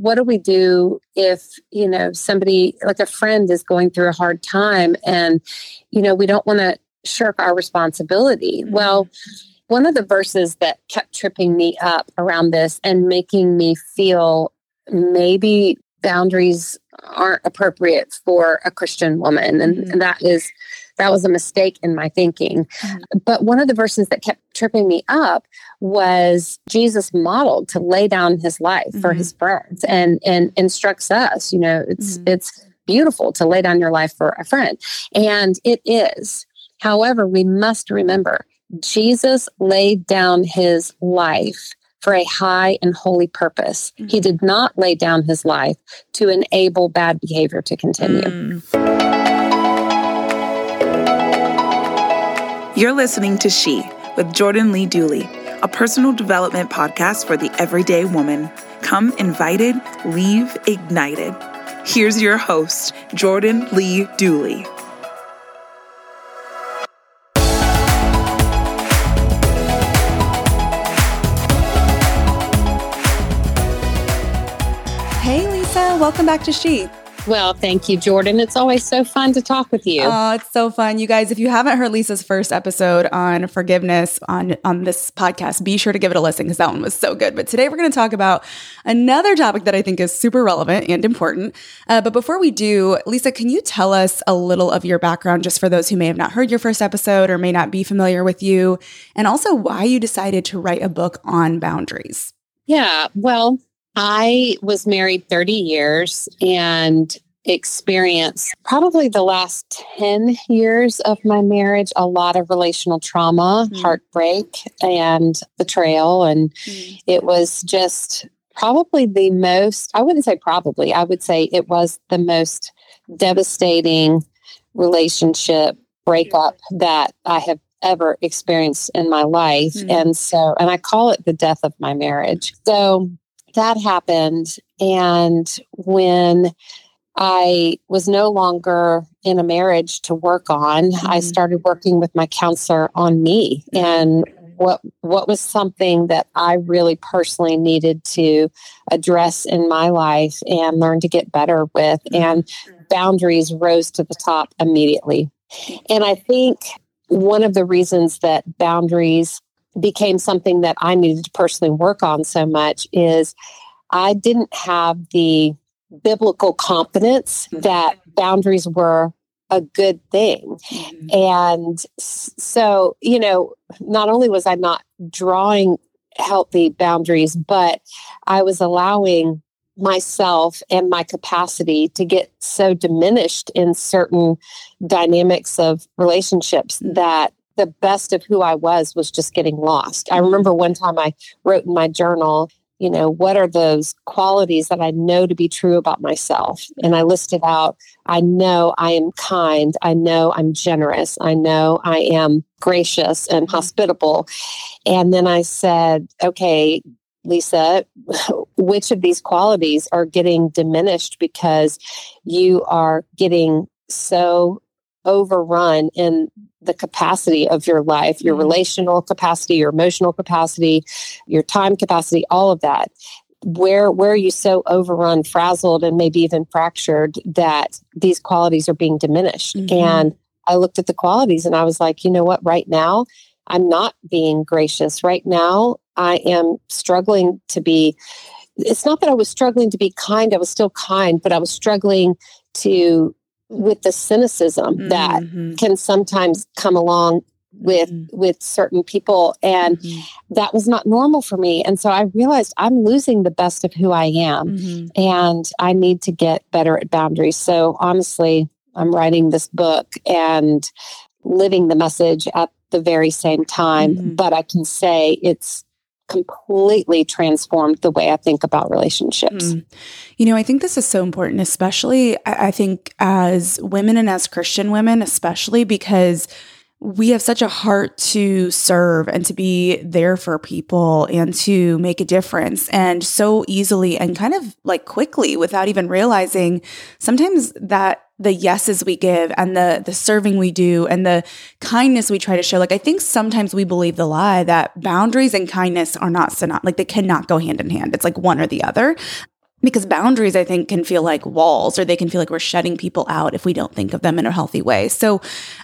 What do we do if, you know, somebody like a friend is going through a hard time and, you know, we don't want to shirk our responsibility? Mm-hmm. Well, one of the verses that kept tripping me up around this and making me feel maybe boundaries aren't appropriate for a Christian woman. And, mm-hmm. and that is that was a mistake in my thinking. Mm-hmm. But one of the verses that kept tripping me up was Jesus modeled to lay down his life mm-hmm. for his friends and and instructs us, you know, it's mm-hmm. it's beautiful to lay down your life for a friend. And it is. However, we must remember Jesus laid down his life for a high and holy purpose. Mm-hmm. He did not lay down his life to enable bad behavior to continue. Mm. You're listening to She with Jordan Lee Dooley, a personal development podcast for the everyday woman. Come invited, leave ignited. Here's your host, Jordan Lee Dooley. Hey, Lisa, welcome back to She. Well, thank you, Jordan. It's always so fun to talk with you. Oh, it's so fun. You guys, if you haven't heard Lisa's first episode on forgiveness on, on this podcast, be sure to give it a listen because that one was so good. But today we're going to talk about another topic that I think is super relevant and important. Uh, but before we do, Lisa, can you tell us a little of your background just for those who may have not heard your first episode or may not be familiar with you, and also why you decided to write a book on boundaries? Yeah, well, I was married 30 years and experienced probably the last 10 years of my marriage a lot of relational trauma, mm. heartbreak, and betrayal. And mm. it was just probably the most, I wouldn't say probably, I would say it was the most devastating relationship breakup that I have ever experienced in my life. Mm. And so, and I call it the death of my marriage. So, that happened. And when I was no longer in a marriage to work on, mm-hmm. I started working with my counselor on me and what what was something that I really personally needed to address in my life and learn to get better with mm-hmm. and boundaries rose to the top immediately. And I think one of the reasons that boundaries became something that I needed to personally work on so much is I didn't have the biblical confidence mm-hmm. that boundaries were a good thing. Mm-hmm. And so, you know, not only was I not drawing healthy boundaries, but I was allowing myself and my capacity to get so diminished in certain dynamics of relationships mm-hmm. that the best of who I was was just getting lost. I mm-hmm. remember one time I wrote in my journal, you know, what are those qualities that I know to be true about myself? And I listed out, I know I am kind. I know I'm generous. I know I am gracious and mm-hmm. hospitable. And then I said, okay, Lisa, which of these qualities are getting diminished because you are getting so overrun in the capacity of your life, your mm-hmm. relational capacity, your emotional capacity, your time capacity, all of that. Where where are you so overrun, frazzled, and maybe even fractured that these qualities are being diminished? Mm-hmm. And I looked at the qualities and I was like, you know what, right now I'm not being gracious. Right now I am struggling to be it's not that I was struggling to be kind, I was still kind, but I was struggling to with the cynicism mm-hmm. that can sometimes come along with mm-hmm. with certain people and mm-hmm. that was not normal for me and so i realized i'm losing the best of who i am mm-hmm. and i need to get better at boundaries so honestly i'm writing this book and living the message at the very same time mm-hmm. but i can say it's completely transformed the way I think about relationships. Mm. You know, I think this is so important, especially I think as women and as Christian women, especially because we have such a heart to serve and to be there for people and to make a difference. And so easily and kind of like quickly without even realizing sometimes that the yeses we give and the the serving we do and the kindness we try to show. Like i think sometimes we believe the lie that boundaries and kindness are not synonymous like they cannot go hand in hand. It's like one or the other. Because boundaries i think can feel like walls or they can feel like we're shutting people out if we don't think of them in a healthy way. So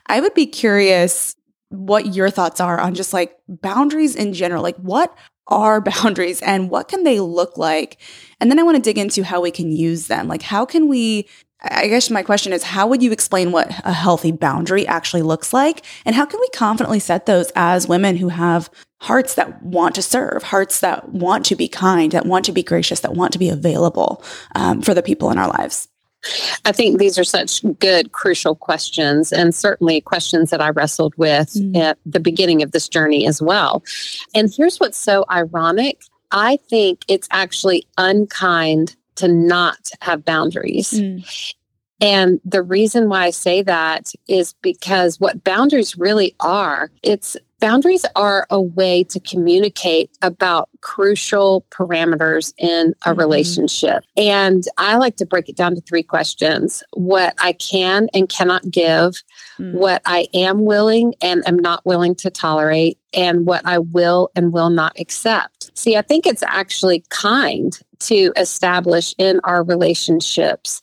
i would be curious what your thoughts are on just like boundaries in general. Like what are boundaries and what can they look like? And then i want to dig into how we can use them. Like how can we I guess my question is how would you explain what a healthy boundary actually looks like? And how can we confidently set those as women who have hearts that want to serve, hearts that want to be kind, that want to be gracious, that want to be available um, for the people in our lives? I think these are such good, crucial questions, and certainly questions that I wrestled with mm-hmm. at the beginning of this journey as well. And here's what's so ironic I think it's actually unkind to not have boundaries. Mm. And the reason why I say that is because what boundaries really are, it's boundaries are a way to communicate about crucial parameters in a mm-hmm. relationship. And I like to break it down to three questions what I can and cannot give, mm. what I am willing and am not willing to tolerate, and what I will and will not accept. See, I think it's actually kind to establish in our relationships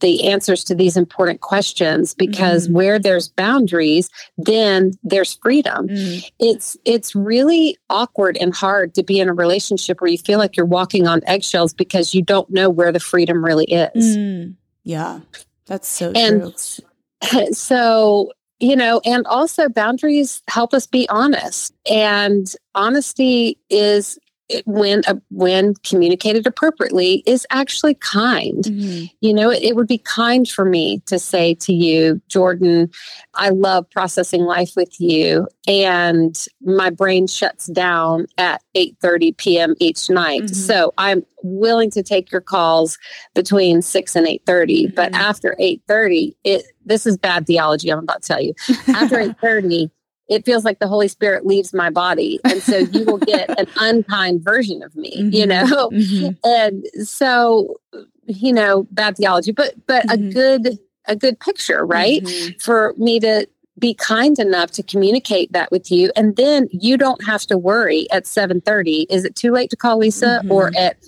the answers to these important questions because mm. where there's boundaries then there's freedom mm. it's it's really awkward and hard to be in a relationship where you feel like you're walking on eggshells because you don't know where the freedom really is mm. yeah that's so and true so you know and also boundaries help us be honest and honesty is when uh, when communicated appropriately is actually kind mm-hmm. you know it, it, would be kind for me to say to you jordan i love processing life with you and my brain shuts down at 8:30 p.m. each night mm-hmm. so i'm willing to take your calls between 6 and 8:30 mm-hmm. but after 8:30 it this is bad theology i'm about to tell you after 8:30 it feels like the Holy Spirit leaves my body. And so you will get an unkind version of me, mm-hmm. you know? Mm-hmm. And so, you know, bad theology, but but mm-hmm. a good a good picture, right? Mm-hmm. For me to be kind enough to communicate that with you and then you don't have to worry at 7:30 is it too late to call Lisa or mm-hmm. at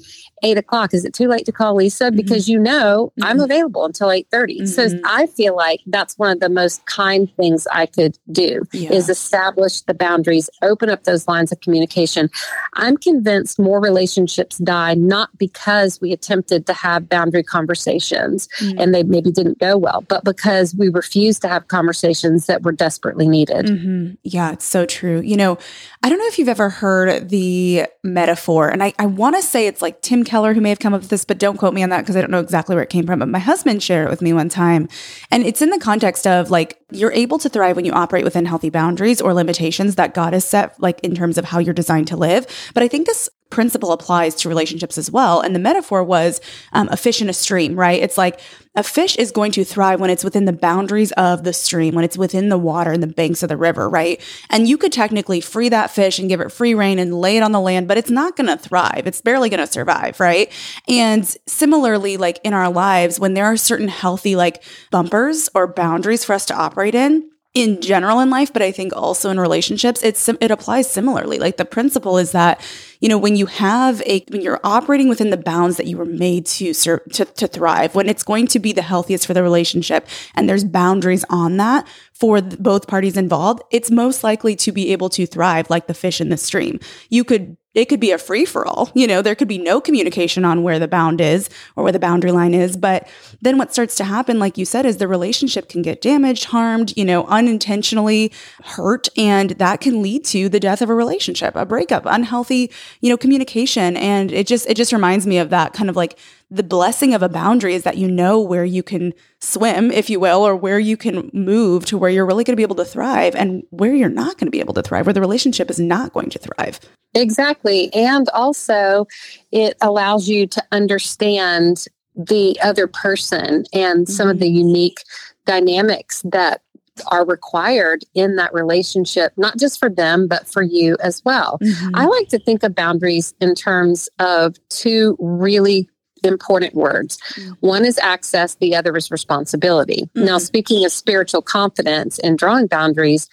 eight o'clock. Is it too late to call Lisa? Mm-hmm. Because you know mm-hmm. I'm available until eight thirty. mm mm-hmm. So I feel like that's one of the most kind things I could do yeah. is establish the boundaries, open up those lines of communication. I'm convinced more relationships die not because we attempted to have boundary conversations mm-hmm. and they maybe didn't go well, but because we refused to have conversations that were desperately needed. Mm-hmm. Yeah, it's so true. You know, I don't know if you've ever heard the metaphor, and I, I want to say it's like Tim Keller who may have come up with this, but don't quote me on that because I don't know exactly where it came from. But my husband shared it with me one time. And it's in the context of like, you're able to thrive when you operate within healthy boundaries or limitations that God has set, like in terms of how you're designed to live. But I think this principle applies to relationships as well. And the metaphor was um, a fish in a stream, right? It's like a fish is going to thrive when it's within the boundaries of the stream, when it's within the water and the banks of the river, right? And you could technically free that fish and give it free rein and lay it on the land, but it's not going to thrive. It's barely going to survive, right? And similarly, like in our lives, when there are certain healthy like bumpers or boundaries for us to operate in, in general in life, but I think also in relationships, it's it applies similarly. Like the principle is that you know when you have a when you're operating within the bounds that you were made to to, to thrive, when it's going to be the healthiest for the relationship, and there's boundaries on that for both parties involved, it's most likely to be able to thrive like the fish in the stream. You could it could be a free for all. You know, there could be no communication on where the bound is or where the boundary line is. But then what starts to happen, like you said, is the relationship can get damaged, harmed, you know, unintentionally hurt. And that can lead to the death of a relationship, a breakup, unhealthy, you know, communication. And it just, it just reminds me of that kind of like the blessing of a boundary is that you know where you can swim, if you will, or where you can move to where you're really going to be able to thrive and where you're not going to be able to thrive, where the relationship is not going to thrive. Exactly. And also, it allows you to understand the other person and some mm-hmm. of the mm-hmm. unique dynamics that are required in that relationship, not just for them, but for you as well. Mm-hmm. I like to think of boundaries in terms of two really important words. Mm-hmm. One is access, the other is responsibility. Mm-hmm. Now, speaking of spiritual confidence and drawing boundaries,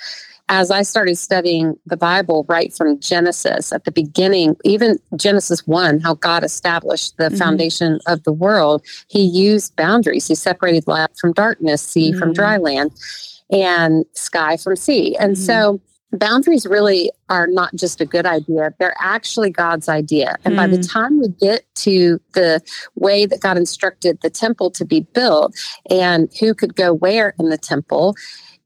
as I started studying the Bible right from Genesis at the beginning, even Genesis 1, how God established the mm-hmm. foundation of the world, he used boundaries. He separated light from darkness, sea from dry land, and sky from sea. And mm-hmm. so boundaries really are not just a good idea, they're actually God's idea. And by the hmm. time we get to the way that God instructed the temple to be built and who could go where in the temple,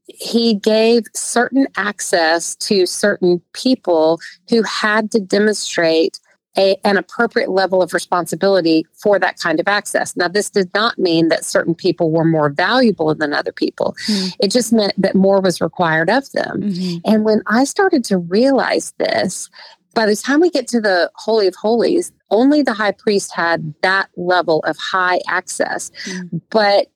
he gave certain access to certain people who had to demonstrate a, an appropriate level of responsibility for that kind of access. Now, this did not mean that certain people were more valuable than other people. Mm-hmm. It just meant that more was required of them. Mm-hmm. And when I started to realize this, by the time we get to the Holy of Holies, only the high priest had that level of high access. Mm-hmm. But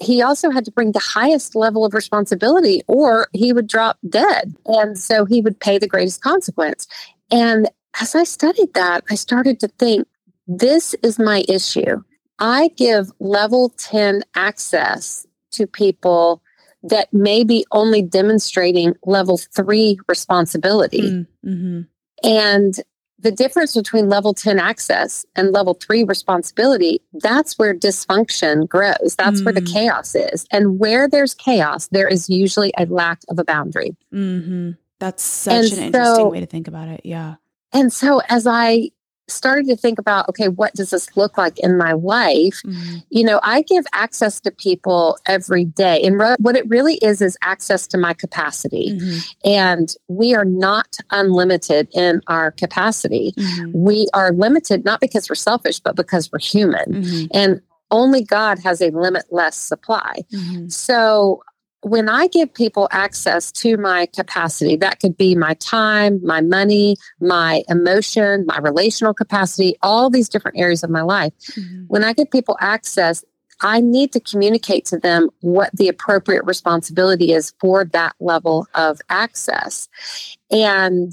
he also had to bring the highest level of responsibility or he would drop dead. And so he would pay the greatest consequence. And as I studied that, I started to think this is my issue. I give level 10 access to people that may be only demonstrating level three responsibility. Mm, mm-hmm. And the difference between level 10 access and level three responsibility, that's where dysfunction grows. That's mm. where the mm. chaos is. And where there's chaos, there is usually a lack of a boundary. Mm-hmm. That's such and an so, interesting way to think about it. Yeah. And so as I started to think about okay what does this look like in my life mm-hmm. you know i give access to people every day and re- what it really is is access to my capacity mm-hmm. and we are not unlimited in our capacity mm-hmm. we are limited not because we're selfish but because we're human mm-hmm. and only god has a limitless supply mm-hmm. so when I give people access to my capacity, that could be my time, my money, my emotion, my relational capacity, all these different areas of my life. Mm-hmm. When I give people access, I need to communicate to them what the appropriate responsibility is for that level of access. And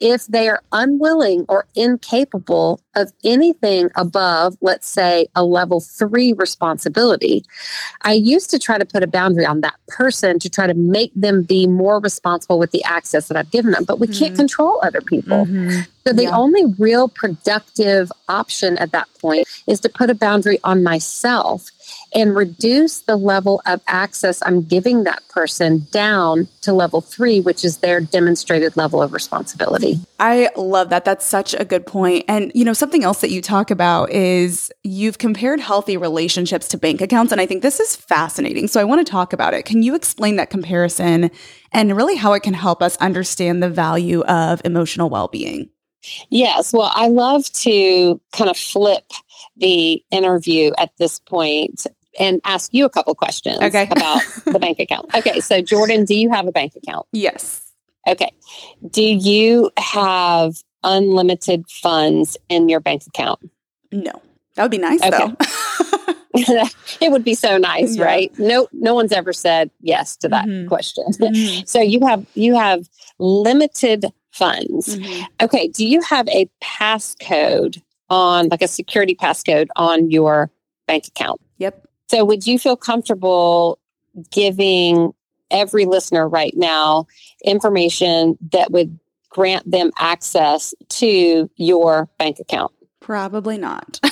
if they are unwilling or incapable of anything above, let's say, a level three responsibility, I used to try to put a boundary on that person to try to make them be more responsible with the access that I've given them. But we mm-hmm. can't control other people. Mm-hmm. So the yeah. only real productive option at that point is to put a boundary on myself and reduce the level of access I'm giving that person down to level three, which is their demonstrated level of responsibility. I love that. That's such a good point. And, you know, something else that you talk about is you've compared healthy relationships to bank accounts. And I think this is fascinating. So I want to talk about it. Can you explain that comparison and really how it can help us understand the value of emotional well being? Yes. Well, I love to kind of flip the interview at this point and ask you a couple questions okay. about the bank account. Okay, so Jordan, do you have a bank account? Yes. Okay. Do you have unlimited funds in your bank account? No. That would be nice okay. though. it would be so nice, yeah. right? No no one's ever said yes to that mm-hmm. question. Mm-hmm. so you have you have limited funds. Mm-hmm. Okay, do you have a passcode on like a security passcode on your bank account? Yep. So, would you feel comfortable giving every listener right now information that would grant them access to your bank account? Probably not.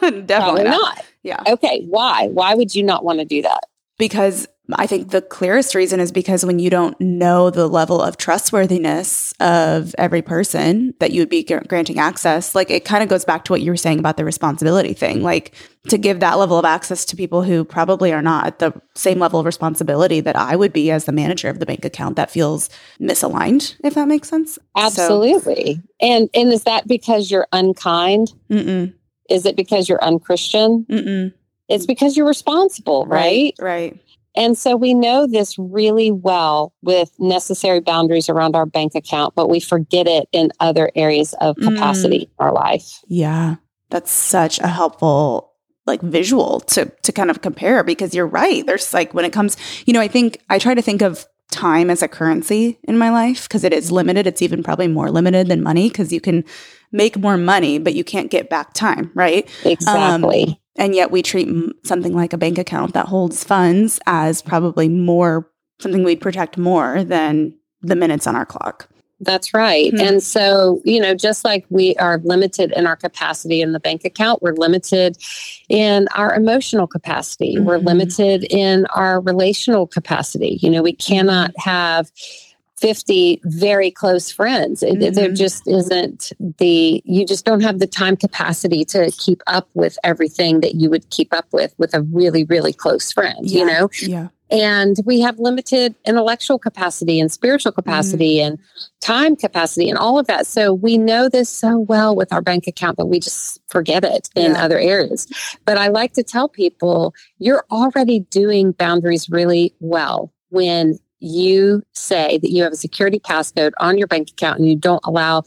Definitely Probably not. not. Yeah. Okay. Why? Why would you not want to do that? Because I think the clearest reason is because when you don't know the level of trustworthiness of every person that you would be granting access, like it kind of goes back to what you were saying about the responsibility thing. Like to give that level of access to people who probably are not at the same level of responsibility that I would be as the manager of the bank account, that feels misaligned, if that makes sense. Absolutely. So, and and is that because you're unkind? Mm-mm. Is it because you're unchristian? Mm-mm. It's because you're responsible, right? Right. right. And so we know this really well with necessary boundaries around our bank account, but we forget it in other areas of capacity mm. in our life. Yeah. That's such a helpful like visual to to kind of compare because you're right. There's like when it comes, you know, I think I try to think of time as a currency in my life because it is limited. It's even probably more limited than money because you can make more money, but you can't get back time, right? Exactly. Um, and yet we treat something like a bank account that holds funds as probably more something we'd protect more than the minutes on our clock. That's right. Mm-hmm. And so, you know, just like we are limited in our capacity in the bank account, we're limited in our emotional capacity, mm-hmm. we're limited in our relational capacity. You know, we cannot have 50 very close friends. Mm-hmm. There just isn't the, you just don't have the time capacity to keep up with everything that you would keep up with with a really, really close friend, yeah. you know? Yeah. And we have limited intellectual capacity and spiritual capacity mm-hmm. and time capacity and all of that. So we know this so well with our bank account, but we just forget it in yeah. other areas. But I like to tell people you're already doing boundaries really well when you say that you have a security passcode on your bank account and you don't allow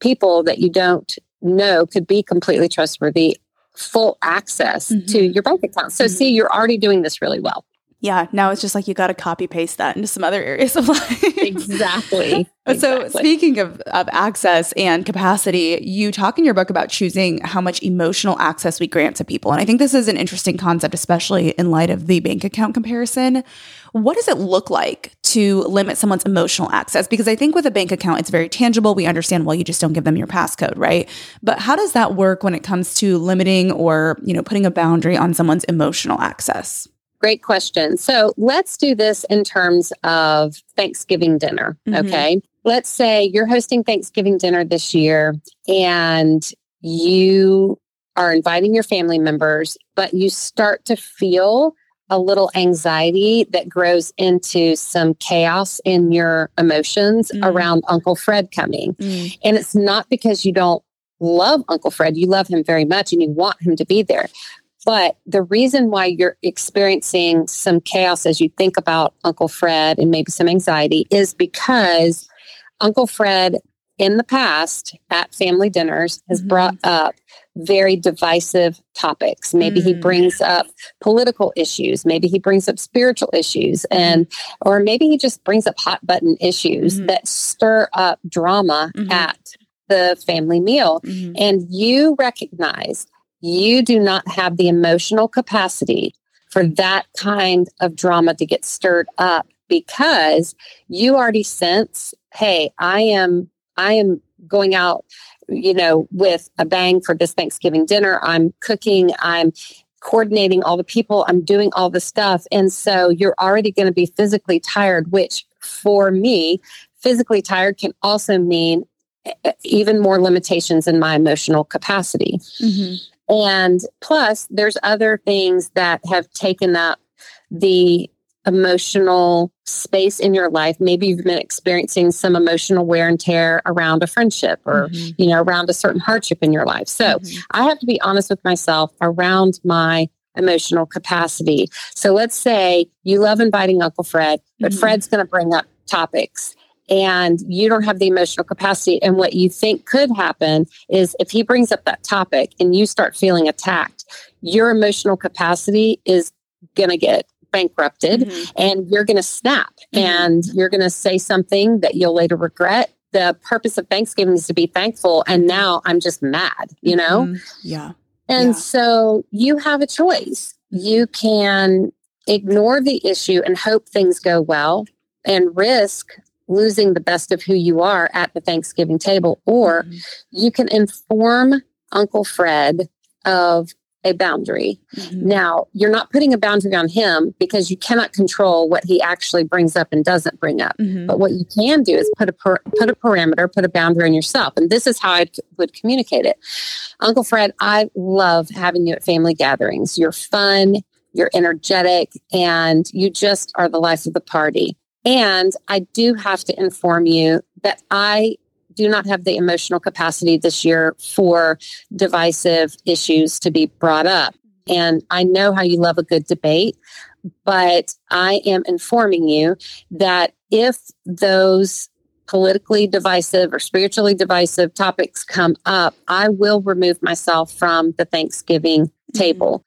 people that you don't know could be completely trustworthy full access mm-hmm. to your bank account. So, mm-hmm. see, you're already doing this really well. Yeah, now it's just like you got to copy paste that into some other areas of life. exactly. so, speaking of, of access and capacity, you talk in your book about choosing how much emotional access we grant to people. And I think this is an interesting concept, especially in light of the bank account comparison. What does it look like to limit someone's emotional access? Because I think with a bank account, it's very tangible. We understand, well, you just don't give them your passcode, right? But how does that work when it comes to limiting or, you know, putting a boundary on someone's emotional access? Great question. So let's do this in terms of Thanksgiving dinner. Mm-hmm. Okay. Let's say you're hosting Thanksgiving dinner this year and you are inviting your family members, but you start to feel a little anxiety that grows into some chaos in your emotions mm. around Uncle Fred coming. Mm. And it's not because you don't love Uncle Fred, you love him very much and you want him to be there. But the reason why you're experiencing some chaos as you think about Uncle Fred and maybe some anxiety is because Uncle Fred in the past at family dinners has mm-hmm. brought up very divisive topics. Maybe mm. he brings up political issues, maybe he brings up spiritual issues mm-hmm. and or maybe he just brings up hot button issues mm-hmm. that stir up drama mm-hmm. at the family meal. Mm-hmm. And you recognize you do not have the emotional capacity for that kind of drama to get stirred up because you already sense, hey, I am I am going out, you know, with a bang for this Thanksgiving dinner. I'm cooking, I'm coordinating all the people, I'm doing all the stuff. And so you're already going to be physically tired, which for me, physically tired can also mean even more limitations in my emotional capacity. Mm-hmm. And plus, there's other things that have taken up the emotional space in your life. Maybe you've been experiencing some emotional wear and tear around a friendship or, mm-hmm. you know, around a certain hardship in your life. So mm-hmm. I have to be honest with myself around my emotional capacity. So let's say you love inviting Uncle Fred, but mm-hmm. Fred's going to bring up topics and you don't have the emotional capacity. And what you think could happen is if he brings up that topic and you start feeling attacked, your emotional capacity is going to get bankrupted mm-hmm. and you're going to snap mm-hmm. and you're going to say something that you'll later regret. The purpose of Thanksgiving is to be thankful. And now I'm just mad, you know? Mm-hmm. Yeah. And yeah. so you have a choice. You can ignore the issue and hope things go well and risk losing the best of who you are at the Thanksgiving table, or mm-hmm. you can inform Uncle Fred of a boundary. Mm-hmm. Now, you're not putting a boundary on him because you cannot control what he actually brings up and doesn't bring up. Mm-hmm. But what you can do is put a per, put a parameter, put a boundary on yourself. And this is how I would communicate it. Uncle Fred, I love having you at family gatherings. You're fun, you're energetic, and you just are the life of the party. And I do have to inform you that I do not have the emotional capacity this year for divisive issues to be brought up. And I know how you love a good debate, but I am informing you that if those politically divisive or spiritually divisive topics come up, I will remove myself from the Thanksgiving mm-hmm. table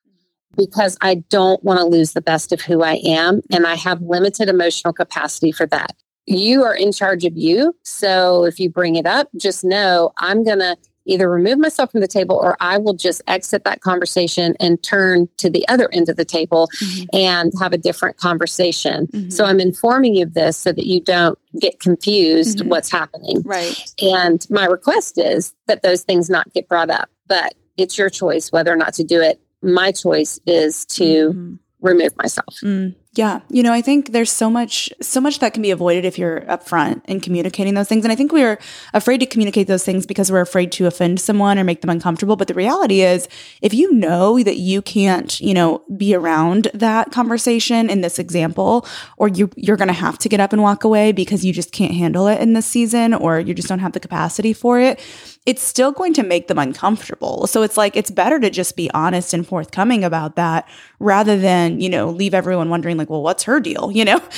because I don't want to lose the best of who I am. And I have limited emotional capacity for that you are in charge of you. So if you bring it up, just know I'm going to either remove myself from the table or I will just exit that conversation and turn to the other end of the table mm-hmm. and have a different conversation. Mm-hmm. So I'm informing you of this so that you don't get confused mm-hmm. what's happening. Right. And my request is that those things not get brought up, but it's your choice whether or not to do it. My choice is to mm-hmm. remove myself. Mm. Yeah. You know, I think there's so much, so much that can be avoided if you're upfront in communicating those things. And I think we're afraid to communicate those things because we're afraid to offend someone or make them uncomfortable. But the reality is, if you know that you can't, you know, be around that conversation in this example, or you, you're going to have to get up and walk away because you just can't handle it in this season, or you just don't have the capacity for it, it's still going to make them uncomfortable. So it's like, it's better to just be honest and forthcoming about that rather than, you know, leave everyone wondering, like, well, what's her deal, you know?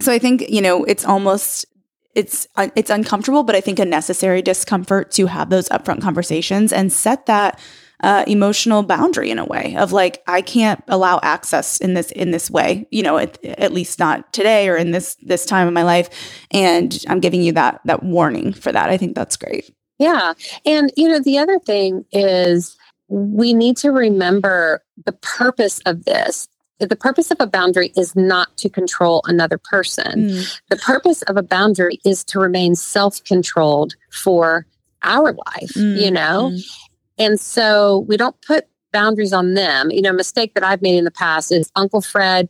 So I think, you know, it's almost, it's it's uncomfortable, but I think a necessary discomfort to have those upfront conversations and set that uh, emotional boundary in a way of like I can't allow access in this in this way, you know, at, at least not today or in this this time of my life, and I'm giving you that that warning for that. I think that's great. Yeah. And, you know, the other thing is we need to remember the purpose of this. The purpose of a boundary is not to control another person. Mm. The purpose of a boundary is to remain self controlled for our life, mm. you know? Mm. And so we don't put boundaries on them. You know, mistake that I've made in the past is Uncle Fred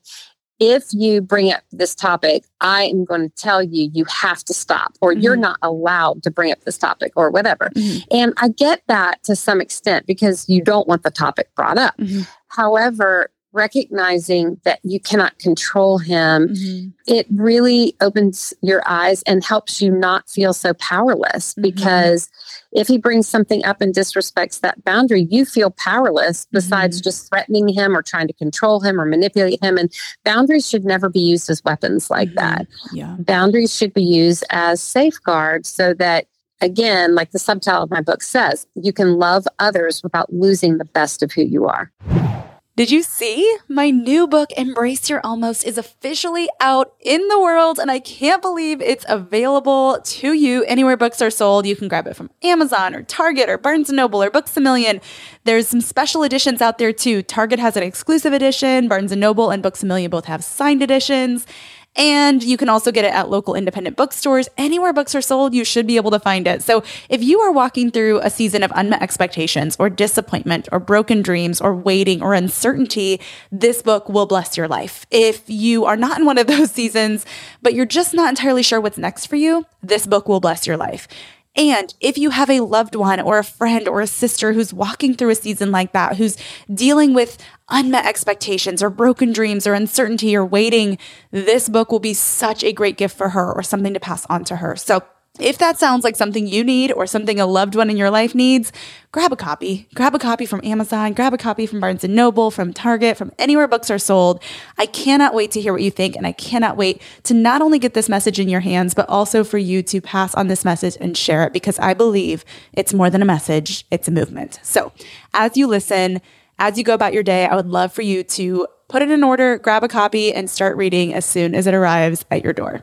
if you bring up this topic, I am going to tell you, you have to stop, or mm-hmm. you're not allowed to bring up this topic, or whatever. Mm-hmm. And I get that to some extent because you don't want the topic brought up. Mm-hmm. However, recognizing that you cannot control him, mm-hmm. it really opens your eyes and helps you not feel so powerless. Mm-hmm. Because if he brings something up and disrespects that boundary, you feel powerless besides mm-hmm. just threatening him or trying to control him or manipulate him. And boundaries should never be used as weapons like mm-hmm. that. Yeah. Boundaries should be used as safeguards so that again, like the subtitle of my book says, you can love others without losing the best of who you are. Did you see? My new book, Embrace Your Almost, is officially out in the world, and I can't believe it's available to you anywhere books are sold. You can grab it from Amazon or Target or Barnes & Noble or Books A Million. There's some special editions out there too. Target has an exclusive edition, Barnes & Noble and Books A Million both have signed editions. And you can also get it at local independent bookstores. Anywhere books are sold, you should be able to find it. So if you are walking through a season of unmet expectations or disappointment or broken dreams or waiting or uncertainty, this book will bless your life. If you are not in one of those seasons, but you're just not entirely sure what's next for you, this book will bless your life. And if you have a loved one or a friend or a sister who's walking through a season like that, who's dealing with unmet expectations or broken dreams or uncertainty or waiting, this book will be such a great gift for her or something to pass on to her. So if that sounds like something you need or something a loved one in your life needs, grab a copy. Grab a copy from Amazon, grab a copy from Barnes & Noble, from Target, from anywhere books are sold. I cannot wait to hear what you think and I cannot wait to not only get this message in your hands, but also for you to pass on this message and share it because I believe it's more than a message, it's a movement. So, as you listen, as you go about your day, I would love for you to put it in order, grab a copy and start reading as soon as it arrives at your door.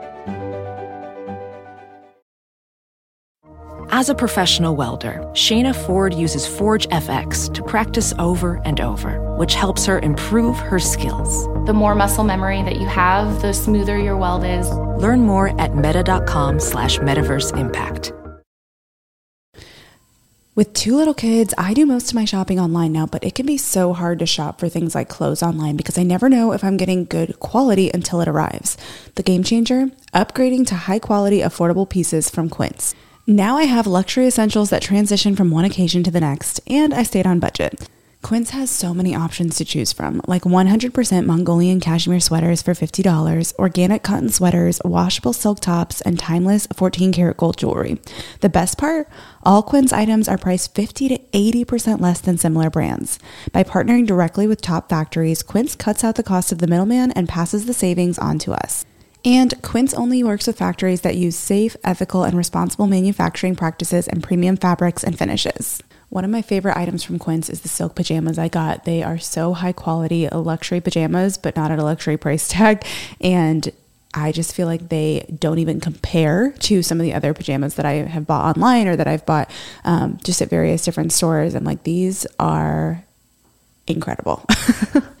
As a professional welder, Shayna Ford uses Forge FX to practice over and over, which helps her improve her skills. The more muscle memory that you have, the smoother your weld is. Learn more at meta.com slash metaverse impact. With two little kids, I do most of my shopping online now, but it can be so hard to shop for things like clothes online because I never know if I'm getting good quality until it arrives. The game changer? Upgrading to high quality, affordable pieces from Quince. Now I have luxury essentials that transition from one occasion to the next, and I stayed on budget. Quince has so many options to choose from, like 100% Mongolian cashmere sweaters for $50, organic cotton sweaters, washable silk tops, and timeless 14 karat gold jewelry. The best part? All Quince items are priced 50 to 80% less than similar brands. By partnering directly with top factories, Quince cuts out the cost of the middleman and passes the savings on to us. And Quince only works with factories that use safe, ethical, and responsible manufacturing practices and premium fabrics and finishes. One of my favorite items from Quince is the silk pajamas I got. They are so high quality, luxury pajamas, but not at a luxury price tag. And I just feel like they don't even compare to some of the other pajamas that I have bought online or that I've bought um, just at various different stores. And like these are incredible.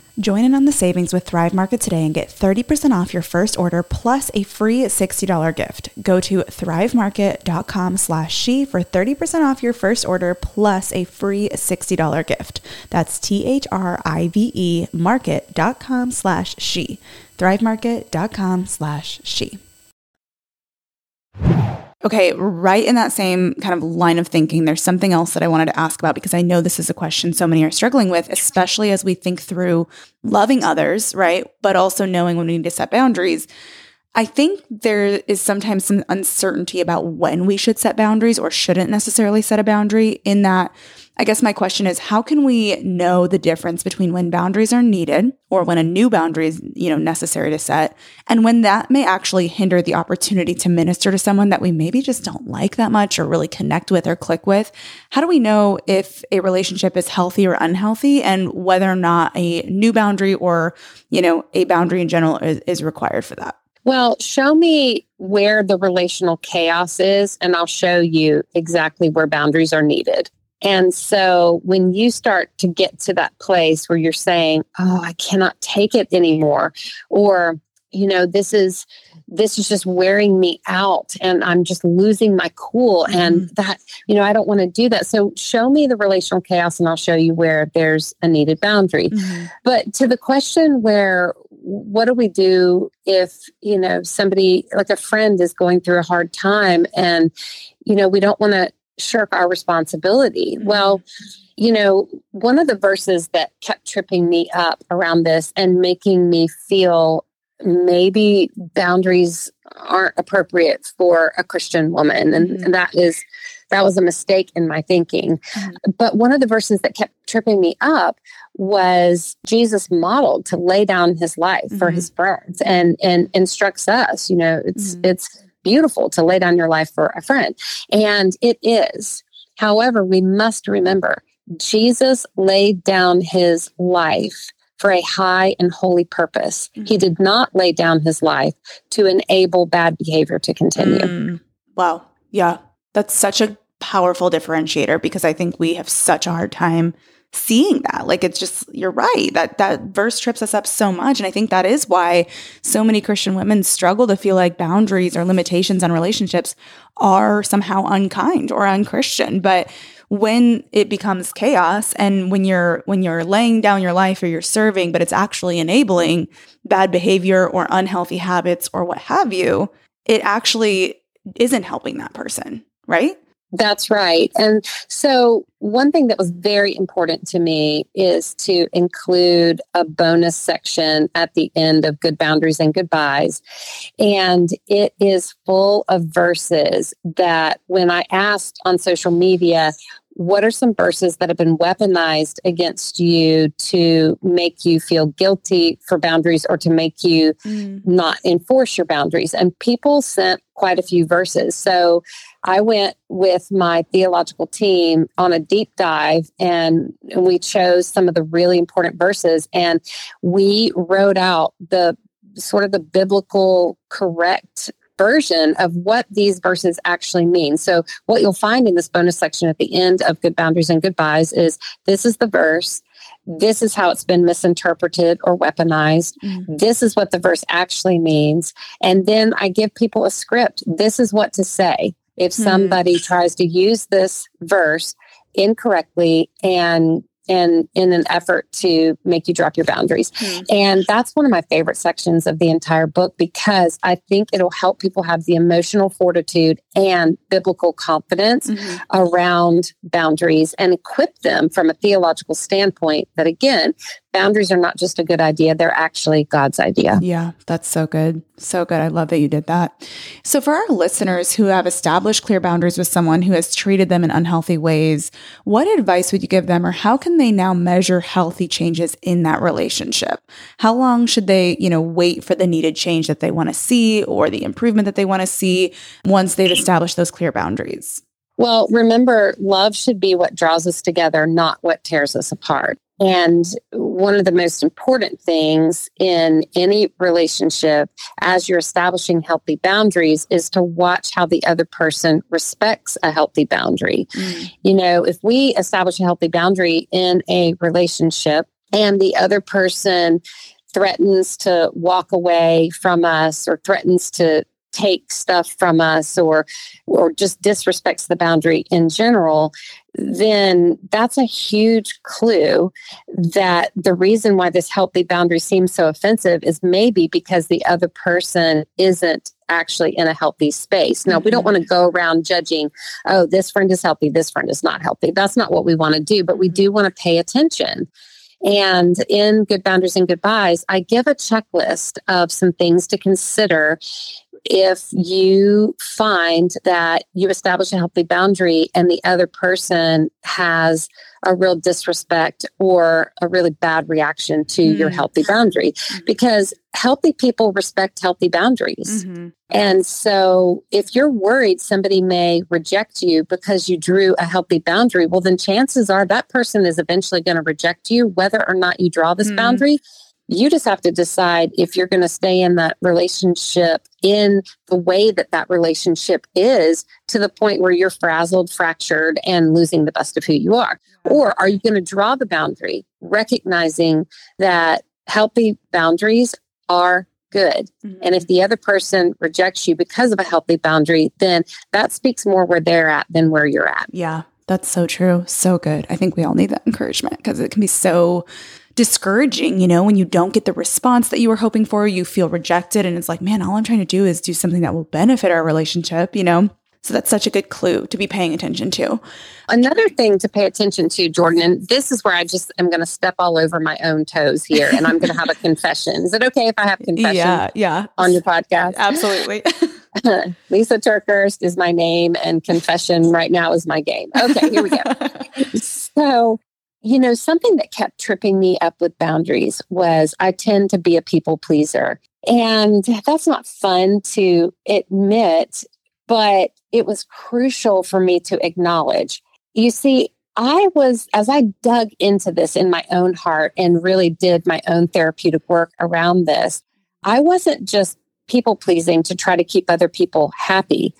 Join in on the savings with Thrive Market today and get 30% off your first order plus a free $60 gift. Go to thrivemarket.com slash she for 30% off your first order plus a free $60 gift. That's T-H-R-I-V-E market.com slash she. thrivemarket.com slash she. Okay, right in that same kind of line of thinking, there's something else that I wanted to ask about because I know this is a question so many are struggling with, especially as we think through loving others, right? But also knowing when we need to set boundaries. I think there is sometimes some uncertainty about when we should set boundaries or shouldn't necessarily set a boundary, in that I guess my question is how can we know the difference between when boundaries are needed or when a new boundary is, you know, necessary to set and when that may actually hinder the opportunity to minister to someone that we maybe just don't like that much or really connect with or click with? How do we know if a relationship is healthy or unhealthy and whether or not a new boundary or, you know, a boundary in general is, is required for that? Well, show me where the relational chaos is, and I'll show you exactly where boundaries are needed. And so when you start to get to that place where you're saying, "Oh, I cannot take it anymore," or you know, this is this is just wearing me out and I'm just losing my cool mm-hmm. and that, you know, I don't want to do that. So show me the relational chaos and I'll show you where there's a needed boundary. Mm-hmm. But to the question where what do we do if, you know, somebody like a friend is going through a hard time and, you know, we don't want to shirk our responsibility. Mm-hmm. Well, you know, one of the verses that kept tripping me up around this and making me feel maybe boundaries aren't appropriate for a Christian woman. And, mm-hmm. and that is that was a mistake in my thinking. Mm-hmm. But one of the verses that kept tripping me up was Jesus modeled to lay down his life mm-hmm. for his friends and and instructs us, you know, it's mm-hmm. it's beautiful to lay down your life for a friend. And it is. However, we must remember Jesus laid down his life for a high and holy purpose. Mm-hmm. He did not lay down his life to enable bad behavior to continue. Mm. Wow. Yeah. That's such a powerful differentiator because I think we have such a hard time seeing that. Like it's just you're right. That that verse trips us up so much and I think that is why so many Christian women struggle to feel like boundaries or limitations on relationships are somehow unkind or unchristian. But when it becomes chaos and when you're when you're laying down your life or you're serving but it's actually enabling bad behavior or unhealthy habits or what have you, it actually isn't helping that person, right? That's right. And so, one thing that was very important to me is to include a bonus section at the end of Good Boundaries and Goodbyes. And it is full of verses that, when I asked on social media, what are some verses that have been weaponized against you to make you feel guilty for boundaries or to make you mm. not enforce your boundaries? And people sent quite a few verses. So I went with my theological team on a deep dive and we chose some of the really important verses and we wrote out the sort of the biblical correct version of what these verses actually mean. So, what you'll find in this bonus section at the end of Good Boundaries and Goodbyes is this is the verse. This is how it's been misinterpreted or weaponized. Mm-hmm. This is what the verse actually means. And then I give people a script. This is what to say if hmm. somebody mm-hmm. tries to use this verse incorrectly and and in an effort to make you drop your boundaries. Mm-hmm. And that's one of my favorite sections of the entire book because I think it'll help people have the emotional fortitude and biblical confidence mm-hmm. around boundaries and equip them from a theological standpoint that again boundaries are not just a good idea, they're actually God's idea. Yeah, that's so good. So good. I love that you did that. So, for our listeners who have established clear boundaries with someone who has treated them in unhealthy ways, what advice would you give them, or how can they now measure healthy changes in that relationship? How long should they, you know, wait for the needed change that they want to see or the improvement that they want to see once they've established those clear boundaries? Well, remember, love should be what draws us together, not what tears us apart. And one of the most important things in any relationship as you're establishing healthy boundaries is to watch how the other person respects a healthy boundary. Mm. You know, if we establish a healthy boundary in a relationship and the other person threatens to walk away from us or threatens to take stuff from us or or just disrespects the boundary in general then that's a huge clue that the reason why this healthy boundary seems so offensive is maybe because the other person isn't actually in a healthy space. Now, we don't mm-hmm. want to go around judging, oh, this friend is healthy, this friend is not healthy. That's not what we want to do, but we do mm-hmm. want to pay attention. And in Good Boundaries and Goodbyes, I give a checklist of some things to consider if you find that you establish a healthy boundary and the other person has a real disrespect or a really bad reaction to mm. your healthy boundary mm-hmm. because healthy people respect healthy boundaries. Mm-hmm. And so if you're worried somebody may reject you because you drew a healthy boundary, well, then chances are that person is eventually going to reject you, whether or not you draw this mm. boundary you just have to decide if you're going to stay in that relationship in the way that that relationship is to the point where you're frazzled, fractured, and losing the best of who you are. Or are you going to draw the boundary, recognizing that healthy boundaries are good. Mm-hmm. And if the other person rejects you because of a healthy boundary, then that speaks more where they're at than where you're at. Yeah. That's so true. So good. I think we all need that encouragement because it can be so discouraging, you know, when you don't get the response that you were hoping for, you feel rejected. And it's like, man, all I'm trying to do is do something that will benefit our relationship, you know? So that's such a good clue to be paying attention to. Another thing to pay attention to, Jordan, and this is where I just am going to step all over my own toes here and I'm going to have a confession. Is it okay if I have confession yeah, yeah. on your podcast? Absolutely. Lysa TerKeurst is my name and confession right now is my game. Okay, here we go. so you know, something that kept tripping me up with boundaries was I tend to be a people pleaser. And that's not fun to admit, but it was crucial for me to acknowledge. You see, I was, as I dug into this in my own heart and really did my own therapeutic work around this, I wasn't just people pleasing to try to keep other people happy.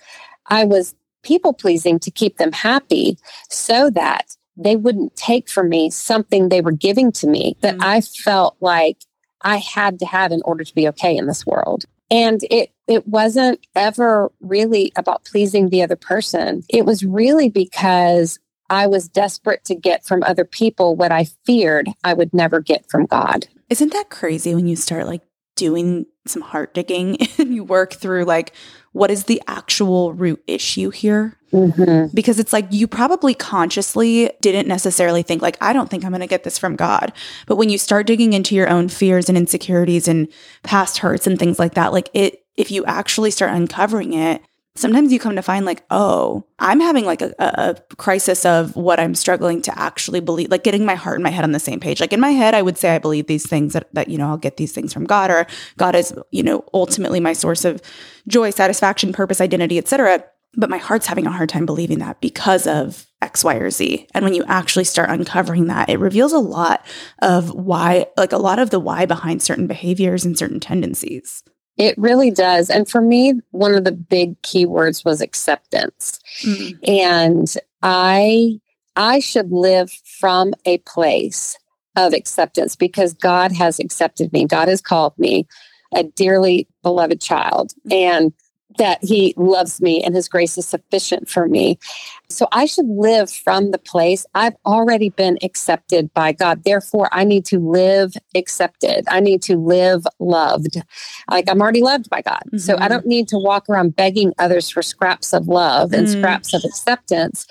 I was people pleasing to keep them happy so that they wouldn't take from me something they were giving to me that mm-hmm. I felt like I had to have in order to be okay in this world. And it it wasn't ever really about pleasing the other person. It was really because I was desperate to get from other people what I feared I would never get from God. Isn't that crazy when you start like doing some heart digging and you work through like what is the actual root issue here? Mm-hmm. Because it's like you probably consciously didn't necessarily think, like, I don't think I'm going to get this from God. But when you start digging into your own fears and insecurities and past hurts and things like that, like it, if you actually start uncovering it, sometimes you come to find like oh i'm having like a, a, crisis of what i'm struggling to actually believe like getting my heart and my head on the same page like in my head i would say i believe these things that, that you know i'll get these things from god or god is you know ultimately my source of joy satisfaction purpose identity etc but my heart's having a hard time believing that because of X, Y, or Z. And when you actually start uncovering that, it reveals a lot of why, like a lot of the why behind certain behaviors and certain tendencies. It really does. And for me, one of the big keywords was acceptance. Mm-hmm. And I I should live from a place of acceptance because God has accepted me. God has called me a dearly beloved child. Mm-hmm. And that he loves me and his grace is sufficient for me. So I should live from the place I've already been accepted by God. Therefore, I need to live accepted. I need to live loved. Like I'm already loved by God. Mm-hmm. So I mm-hmm. don't need to walk around begging others for scraps of love and mm. scraps of acceptance,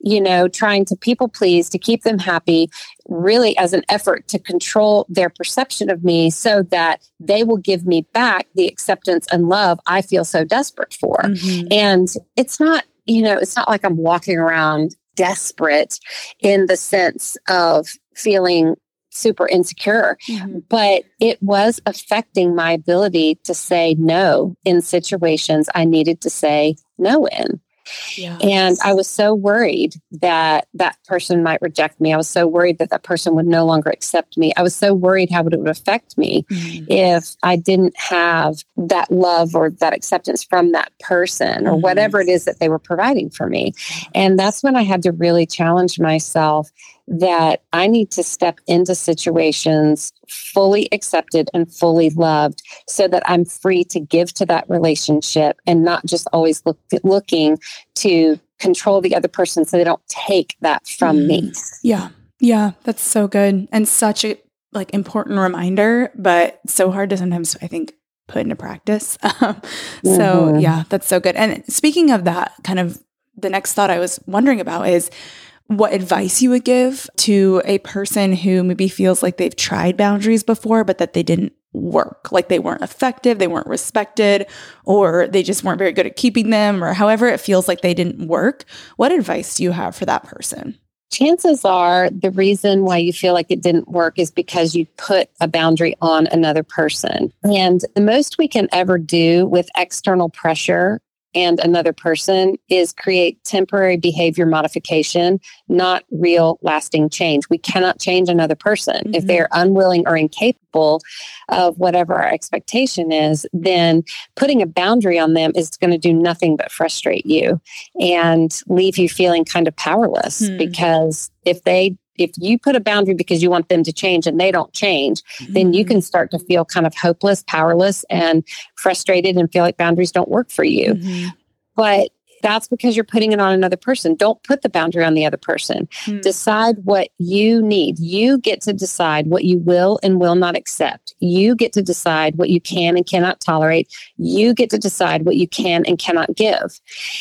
you know, trying to people please to keep them happy, really as an effort to control their perception of me so that they will give me back the acceptance and love I feel so desperate for. Mm-hmm. And it's not you know, it's not like I'm walking around desperate in the sense of feeling super insecure, mm-hmm. but it was affecting my ability to say no in situations I needed to say no in. And I was so worried that that person might reject me. I was so worried that that person would no longer accept me. I was so worried how it would affect me mm-hmm. if I didn't have that love or that acceptance from that person or mm-hmm. whatever it is that they were providing for me. And that's when I had to really challenge myself that I need to step into situations fully accepted and fully loved so that I'm free to give to that relationship and not just always look, looking to control the other person so they don't take that from mm. me. Yeah. Yeah, that's so good and such a like important reminder, but so hard to sometimes I think put into practice. Um, mm-hmm. So, yeah, that's so good. And speaking of that, kind of the next thought I was wondering about is what advice you would give to a person who maybe feels like they've tried boundaries before, but that they didn't work, like they weren't effective, they weren't respected, or they just weren't very good at keeping them, or however it feels like they didn't work. What advice do you have for that person? Chances are the reason why you feel like it didn't work is because you put a boundary on another person. And the most we can ever do with external pressure and another person is create temporary behavior modification, not real lasting change. We cannot change another person. Mm-hmm. If they're unwilling or incapable of whatever our expectation is, then putting a boundary on them is going to do nothing but frustrate you and leave you feeling kind of powerless mm-hmm. because if they if you put a boundary because you want them to change and they don't change, mm-hmm. then you mm-hmm. can start to feel kind of hopeless, powerless, and frustrated and feel like boundaries don't work for you. Mm-hmm. But that's because you're putting it on another person. Don't put the boundary on the other person. Mm. Decide what you need. You get to decide what you will and will not accept. You get to decide what you can and cannot tolerate. You get to decide what you can and cannot give.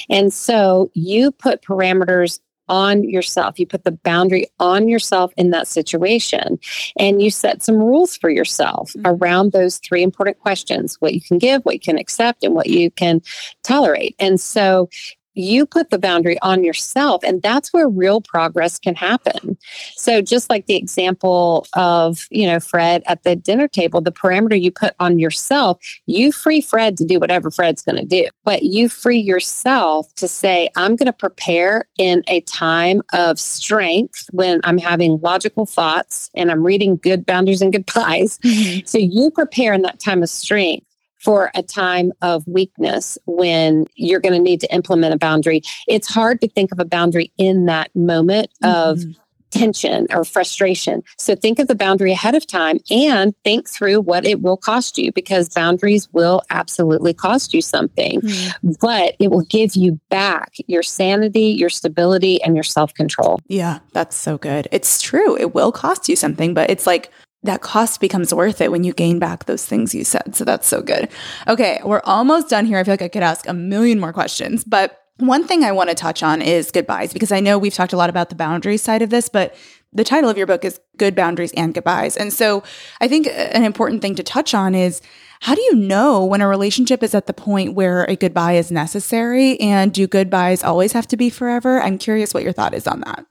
And so you put parameters on yourself. You put the boundary on yourself in that situation and you set some rules for yourself mm-hmm. around those three important questions what you can give, what you can accept, and what you can tolerate. And so you put the boundary on yourself and that's where real progress can happen. So just like the example of you know fred at the dinner table the parameter you put on yourself you free fred to do whatever fred's going to do but you free yourself to say i'm going to prepare in a time of strength when i'm having logical thoughts and i'm reading good boundaries and goodbyes mm-hmm. so you prepare in that time of strength for a time of weakness when you're going to need to implement a boundary. It's hard to think of a boundary in that moment mm-hmm. of tension or frustration. So think of the boundary ahead of time and think through what it will cost you because boundaries will absolutely cost you something, mm-hmm. but it will give you back your sanity, your stability, and your self control. Yeah, that's so good. It's true. It will cost you something, but it's like, that cost becomes worth it when you gain back those things you said. So that's so good. Okay, we're almost done here. I feel like I could ask a million more questions, but one thing I want to touch on is goodbyes because I know we've talked a lot about the boundaries side of this, but the title of your book is Good Boundaries and Goodbyes. And so I think an important thing to touch on is how do you know when a relationship is at the point where a goodbye is necessary? And do goodbyes always have to be forever? I'm curious what your thought is on that.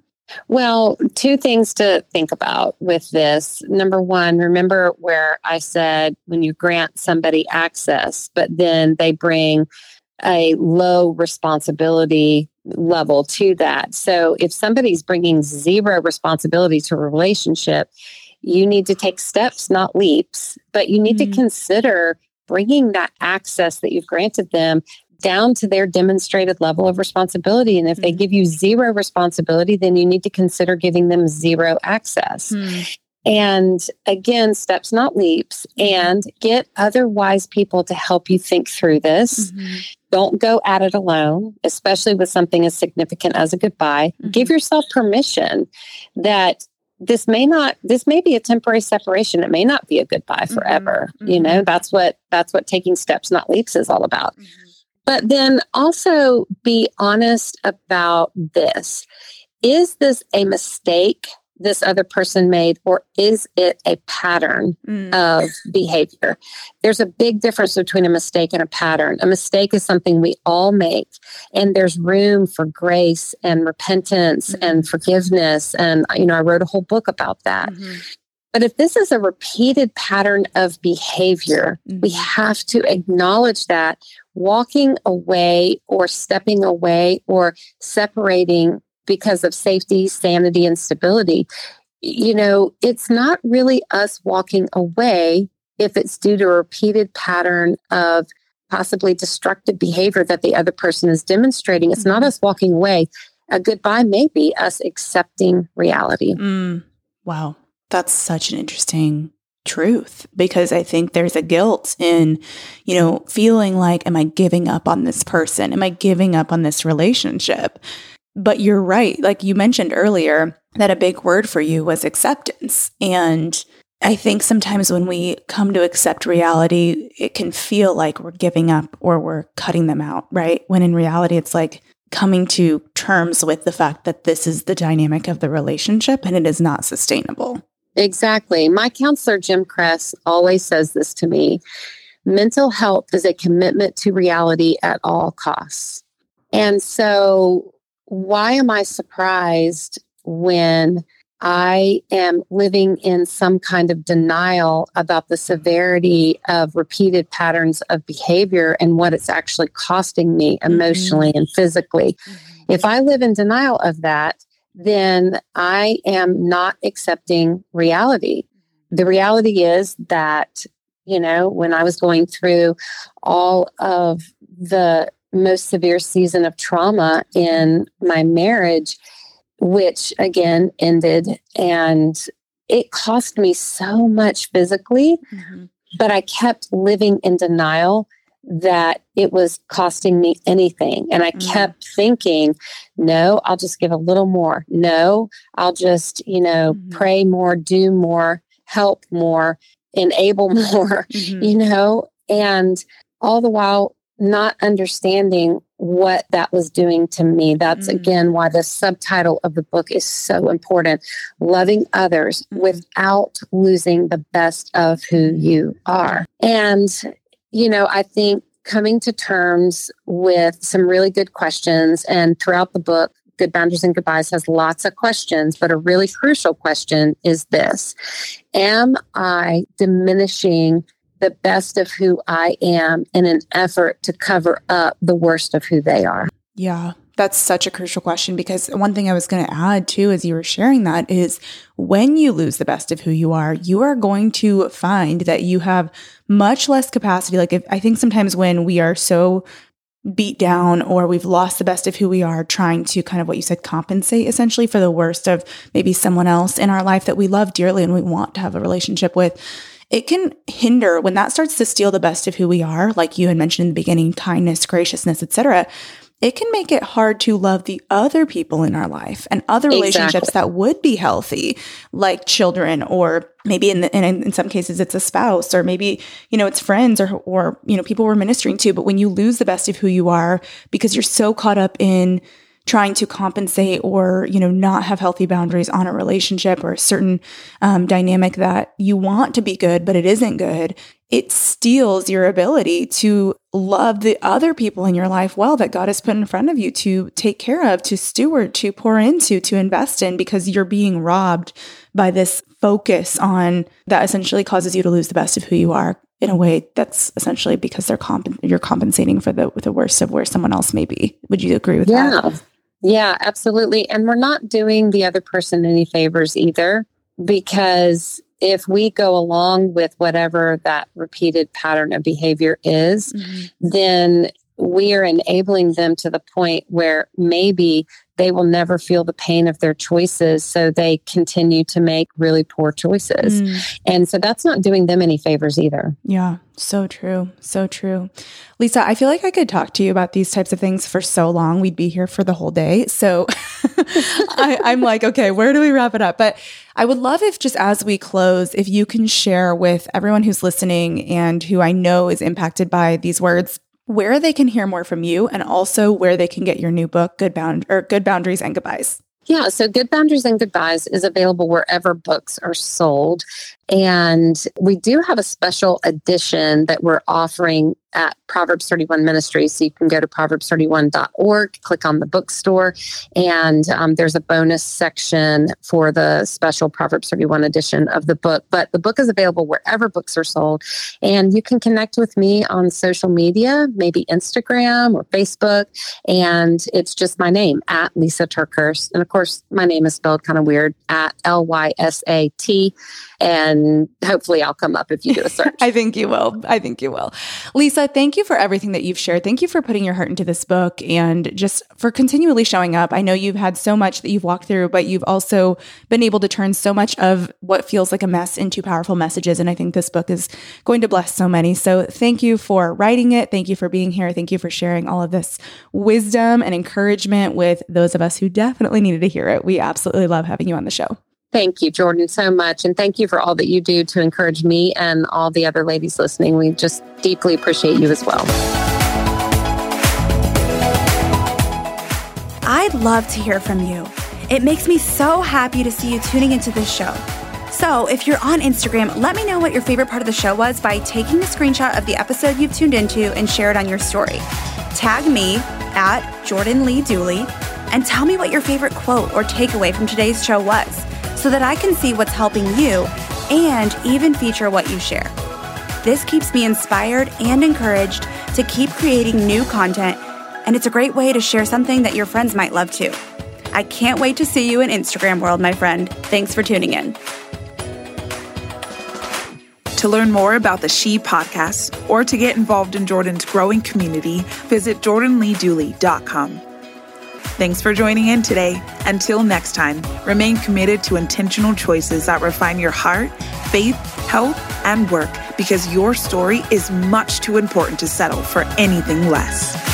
Well, two things to think about with this. Number one, remember where I said when you grant somebody access, but then they bring a low responsibility level to that. So if somebody's bringing zero responsibility to a relationship, you need to take steps, not leaps, but you need mm-hmm. to consider bringing that access that you've granted them down to their demonstrated level of responsibility. And if mm-hmm. they give you zero responsibility, then you need to consider giving them zero access. Mm-hmm. And again, steps, not leaps, mm-hmm. and get other wise people to help you think through this. Mm-hmm. Don't go at it alone, especially with something as significant as a goodbye. Mm-hmm. Give yourself permission that this may not this may be a temporary separation it may not be a goodbye mm-hmm. forever mm-hmm. you know that's what that's what taking steps not leaps is all about mm-hmm. But then also be honest about this is this a mistake this other person made, or is it a pattern mm. of behavior? There's a big difference between a mistake and a pattern. A mistake is something we all make, and there's room for grace and repentance mm-hmm. and forgiveness. And, you know, I wrote a whole book about that. Mm-hmm. But if this is a repeated pattern of behavior, mm-hmm. we have to acknowledge that walking away or stepping away or separating because of safety, sanity, and stability, you know, it's not really us walking away if it's due to a repeated pattern of possibly destructive behavior that the other person is demonstrating. It's not mm-hmm. us walking away. A goodbye may be us accepting reality. Mm, wow. That's such an interesting truth because I think there's a guilt in, you know, feeling like, am I giving up on this person? Am I giving up on this relationship? But you're right. Like you mentioned earlier, that a big word for you was acceptance. And I think sometimes when we come to accept reality, it can feel like we're giving up or we're cutting them out, right? When in reality, it's like coming to terms with the fact that this is the dynamic of the relationship and it is not sustainable. Exactly. My counselor, Jim Cress, always says this to me mental health is a commitment to reality at all costs. And so why am I surprised when I am living in some kind of denial about the severity of repeated patterns of behavior and what it's actually costing me mm-hmm. emotionally mm-hmm. and physically? Mm-hmm. If I live in denial of that, then I am not accepting reality. The reality is that, you know, when I was going through all of the most severe season of trauma in my marriage, which again ended. And it cost me so much physically, mm-hmm. but I kept living in denial that it was costing me anything. And I mm-hmm. kept thinking, no, I'll just give a little more. No, I'll just, you know, mm-hmm. pray more, do more, help more, enable more, mm-hmm. you know, and all the while not understanding what that was doing to me. That's mm-hmm. again why the subtitle of the book is so important loving others mm-hmm. without losing the best of who you are. And, you know, I think coming to terms with some really good questions and throughout the book, Good Boundaries and Goodbyes has lots of questions, but a really crucial question is this Am I diminishing the best of who I am in an effort to cover up the worst of who they are. Yeah, That's such a crucial question because one thing I was going to add too, as you were sharing that, is when you lose the best of who you are, you are going to find that you have much less capacity. Like, if I think sometimes when we are so beat down or we've lost the best of who we are, trying to kind of what you said, compensate essentially for the worst of maybe someone else in our life that we love dearly and we want to have a relationship with it can hinder when that starts to steal the best of who we are like you had mentioned in the beginning kindness graciousness etc it can make it hard to love the other people in our life and other relationships that would be healthy, like children, or maybe in, the, in in some cases it's a spouse, or maybe you know it's friends, or or you know people we're ministering to. But when you lose the best of who you are because you're so caught up in trying to compensate or you know not have healthy boundaries on a relationship or a certain um, dynamic that you want to be good but it isn't good it steals your ability to love the other people in your life well that God has put in front of you to take care of, to steward, to pour into, to invest in, because you're being robbed by this focus on that essentially causes you to lose the best of who you are in a way that's essentially because they're comp- you're compensating for the the worst of where someone else may be. Would you agree with that? yeah. that? Yeah, absolutely. And we're not doing the other person any favors either because if we go along with whatever that repeated pattern of behavior is, mm-hmm. then we are enabling them to the point where maybe they will never feel the pain of their choices. So they continue to make really poor choices. Mm. And so that's not doing them any favors either. Yeah, so true. So true. Lysa, I feel like I could talk to you about these types of things for so long. We'd be here for the whole day. So I, I'm like, okay, where do we wrap it up? But I would love if just as we close, if you can share with everyone who's listening and who I know is impacted by these words where they can hear more from you and also where they can get your new book, Good Bound or Good Boundaries and Goodbyes. Yeah, so Good Boundaries and Goodbyes is available wherever books are sold. And we do have a special edition that we're offering at Proverbs 31 Ministries. So you can go to proverbs31.org, click on the bookstore, and um, there's a bonus section for the special Proverbs 31 edition of the book. But the book is available wherever books are sold. And you can connect with me on social media, maybe Instagram or Facebook. And it's just my name at Lysa TerKeurst. And of course, my name is spelled kind of weird at L Y S A T and hopefully I'll come up if you do a search. I think you will. I think you will. Lysa, thank you for everything that you've shared. Thank you for putting your heart into this book and just for continually showing up. I know you've had so much that you've walked through, but you've also been able to turn so much of what feels like a mess into powerful messages. And I think this book is going to bless so many. So thank you for writing it. Thank you for being here. Thank you for sharing all of this wisdom and encouragement with those of us who definitely needed to hear it. We absolutely love having you on the show. Thank you, Jordan, so much. And thank you for all that you do to encourage me and all the other ladies listening. We just deeply appreciate you as well. I'd love to hear from you. It makes me so happy to see you tuning into this show. So, if you're on Instagram, let me know what your favorite part of the show was by taking a screenshot of the episode you've tuned into and share it on your story. Tag me at Jordan Lee Dooley and tell me what your favorite quote or takeaway from today's show was so that I can see what's helping you and even feature what you share. This keeps me inspired and encouraged to keep creating new content, and it's a great way to share something that your friends might love too. I can't wait to see you in Instagram world, my friend. Thanks for tuning in. To learn more about the She podcast or to get involved in Jordan's growing community, visit jordanleedooley.com. Thanks for joining in today. Until next time, remain committed to intentional choices that refine your heart, faith, health, and work because your story is much too important to settle for anything less.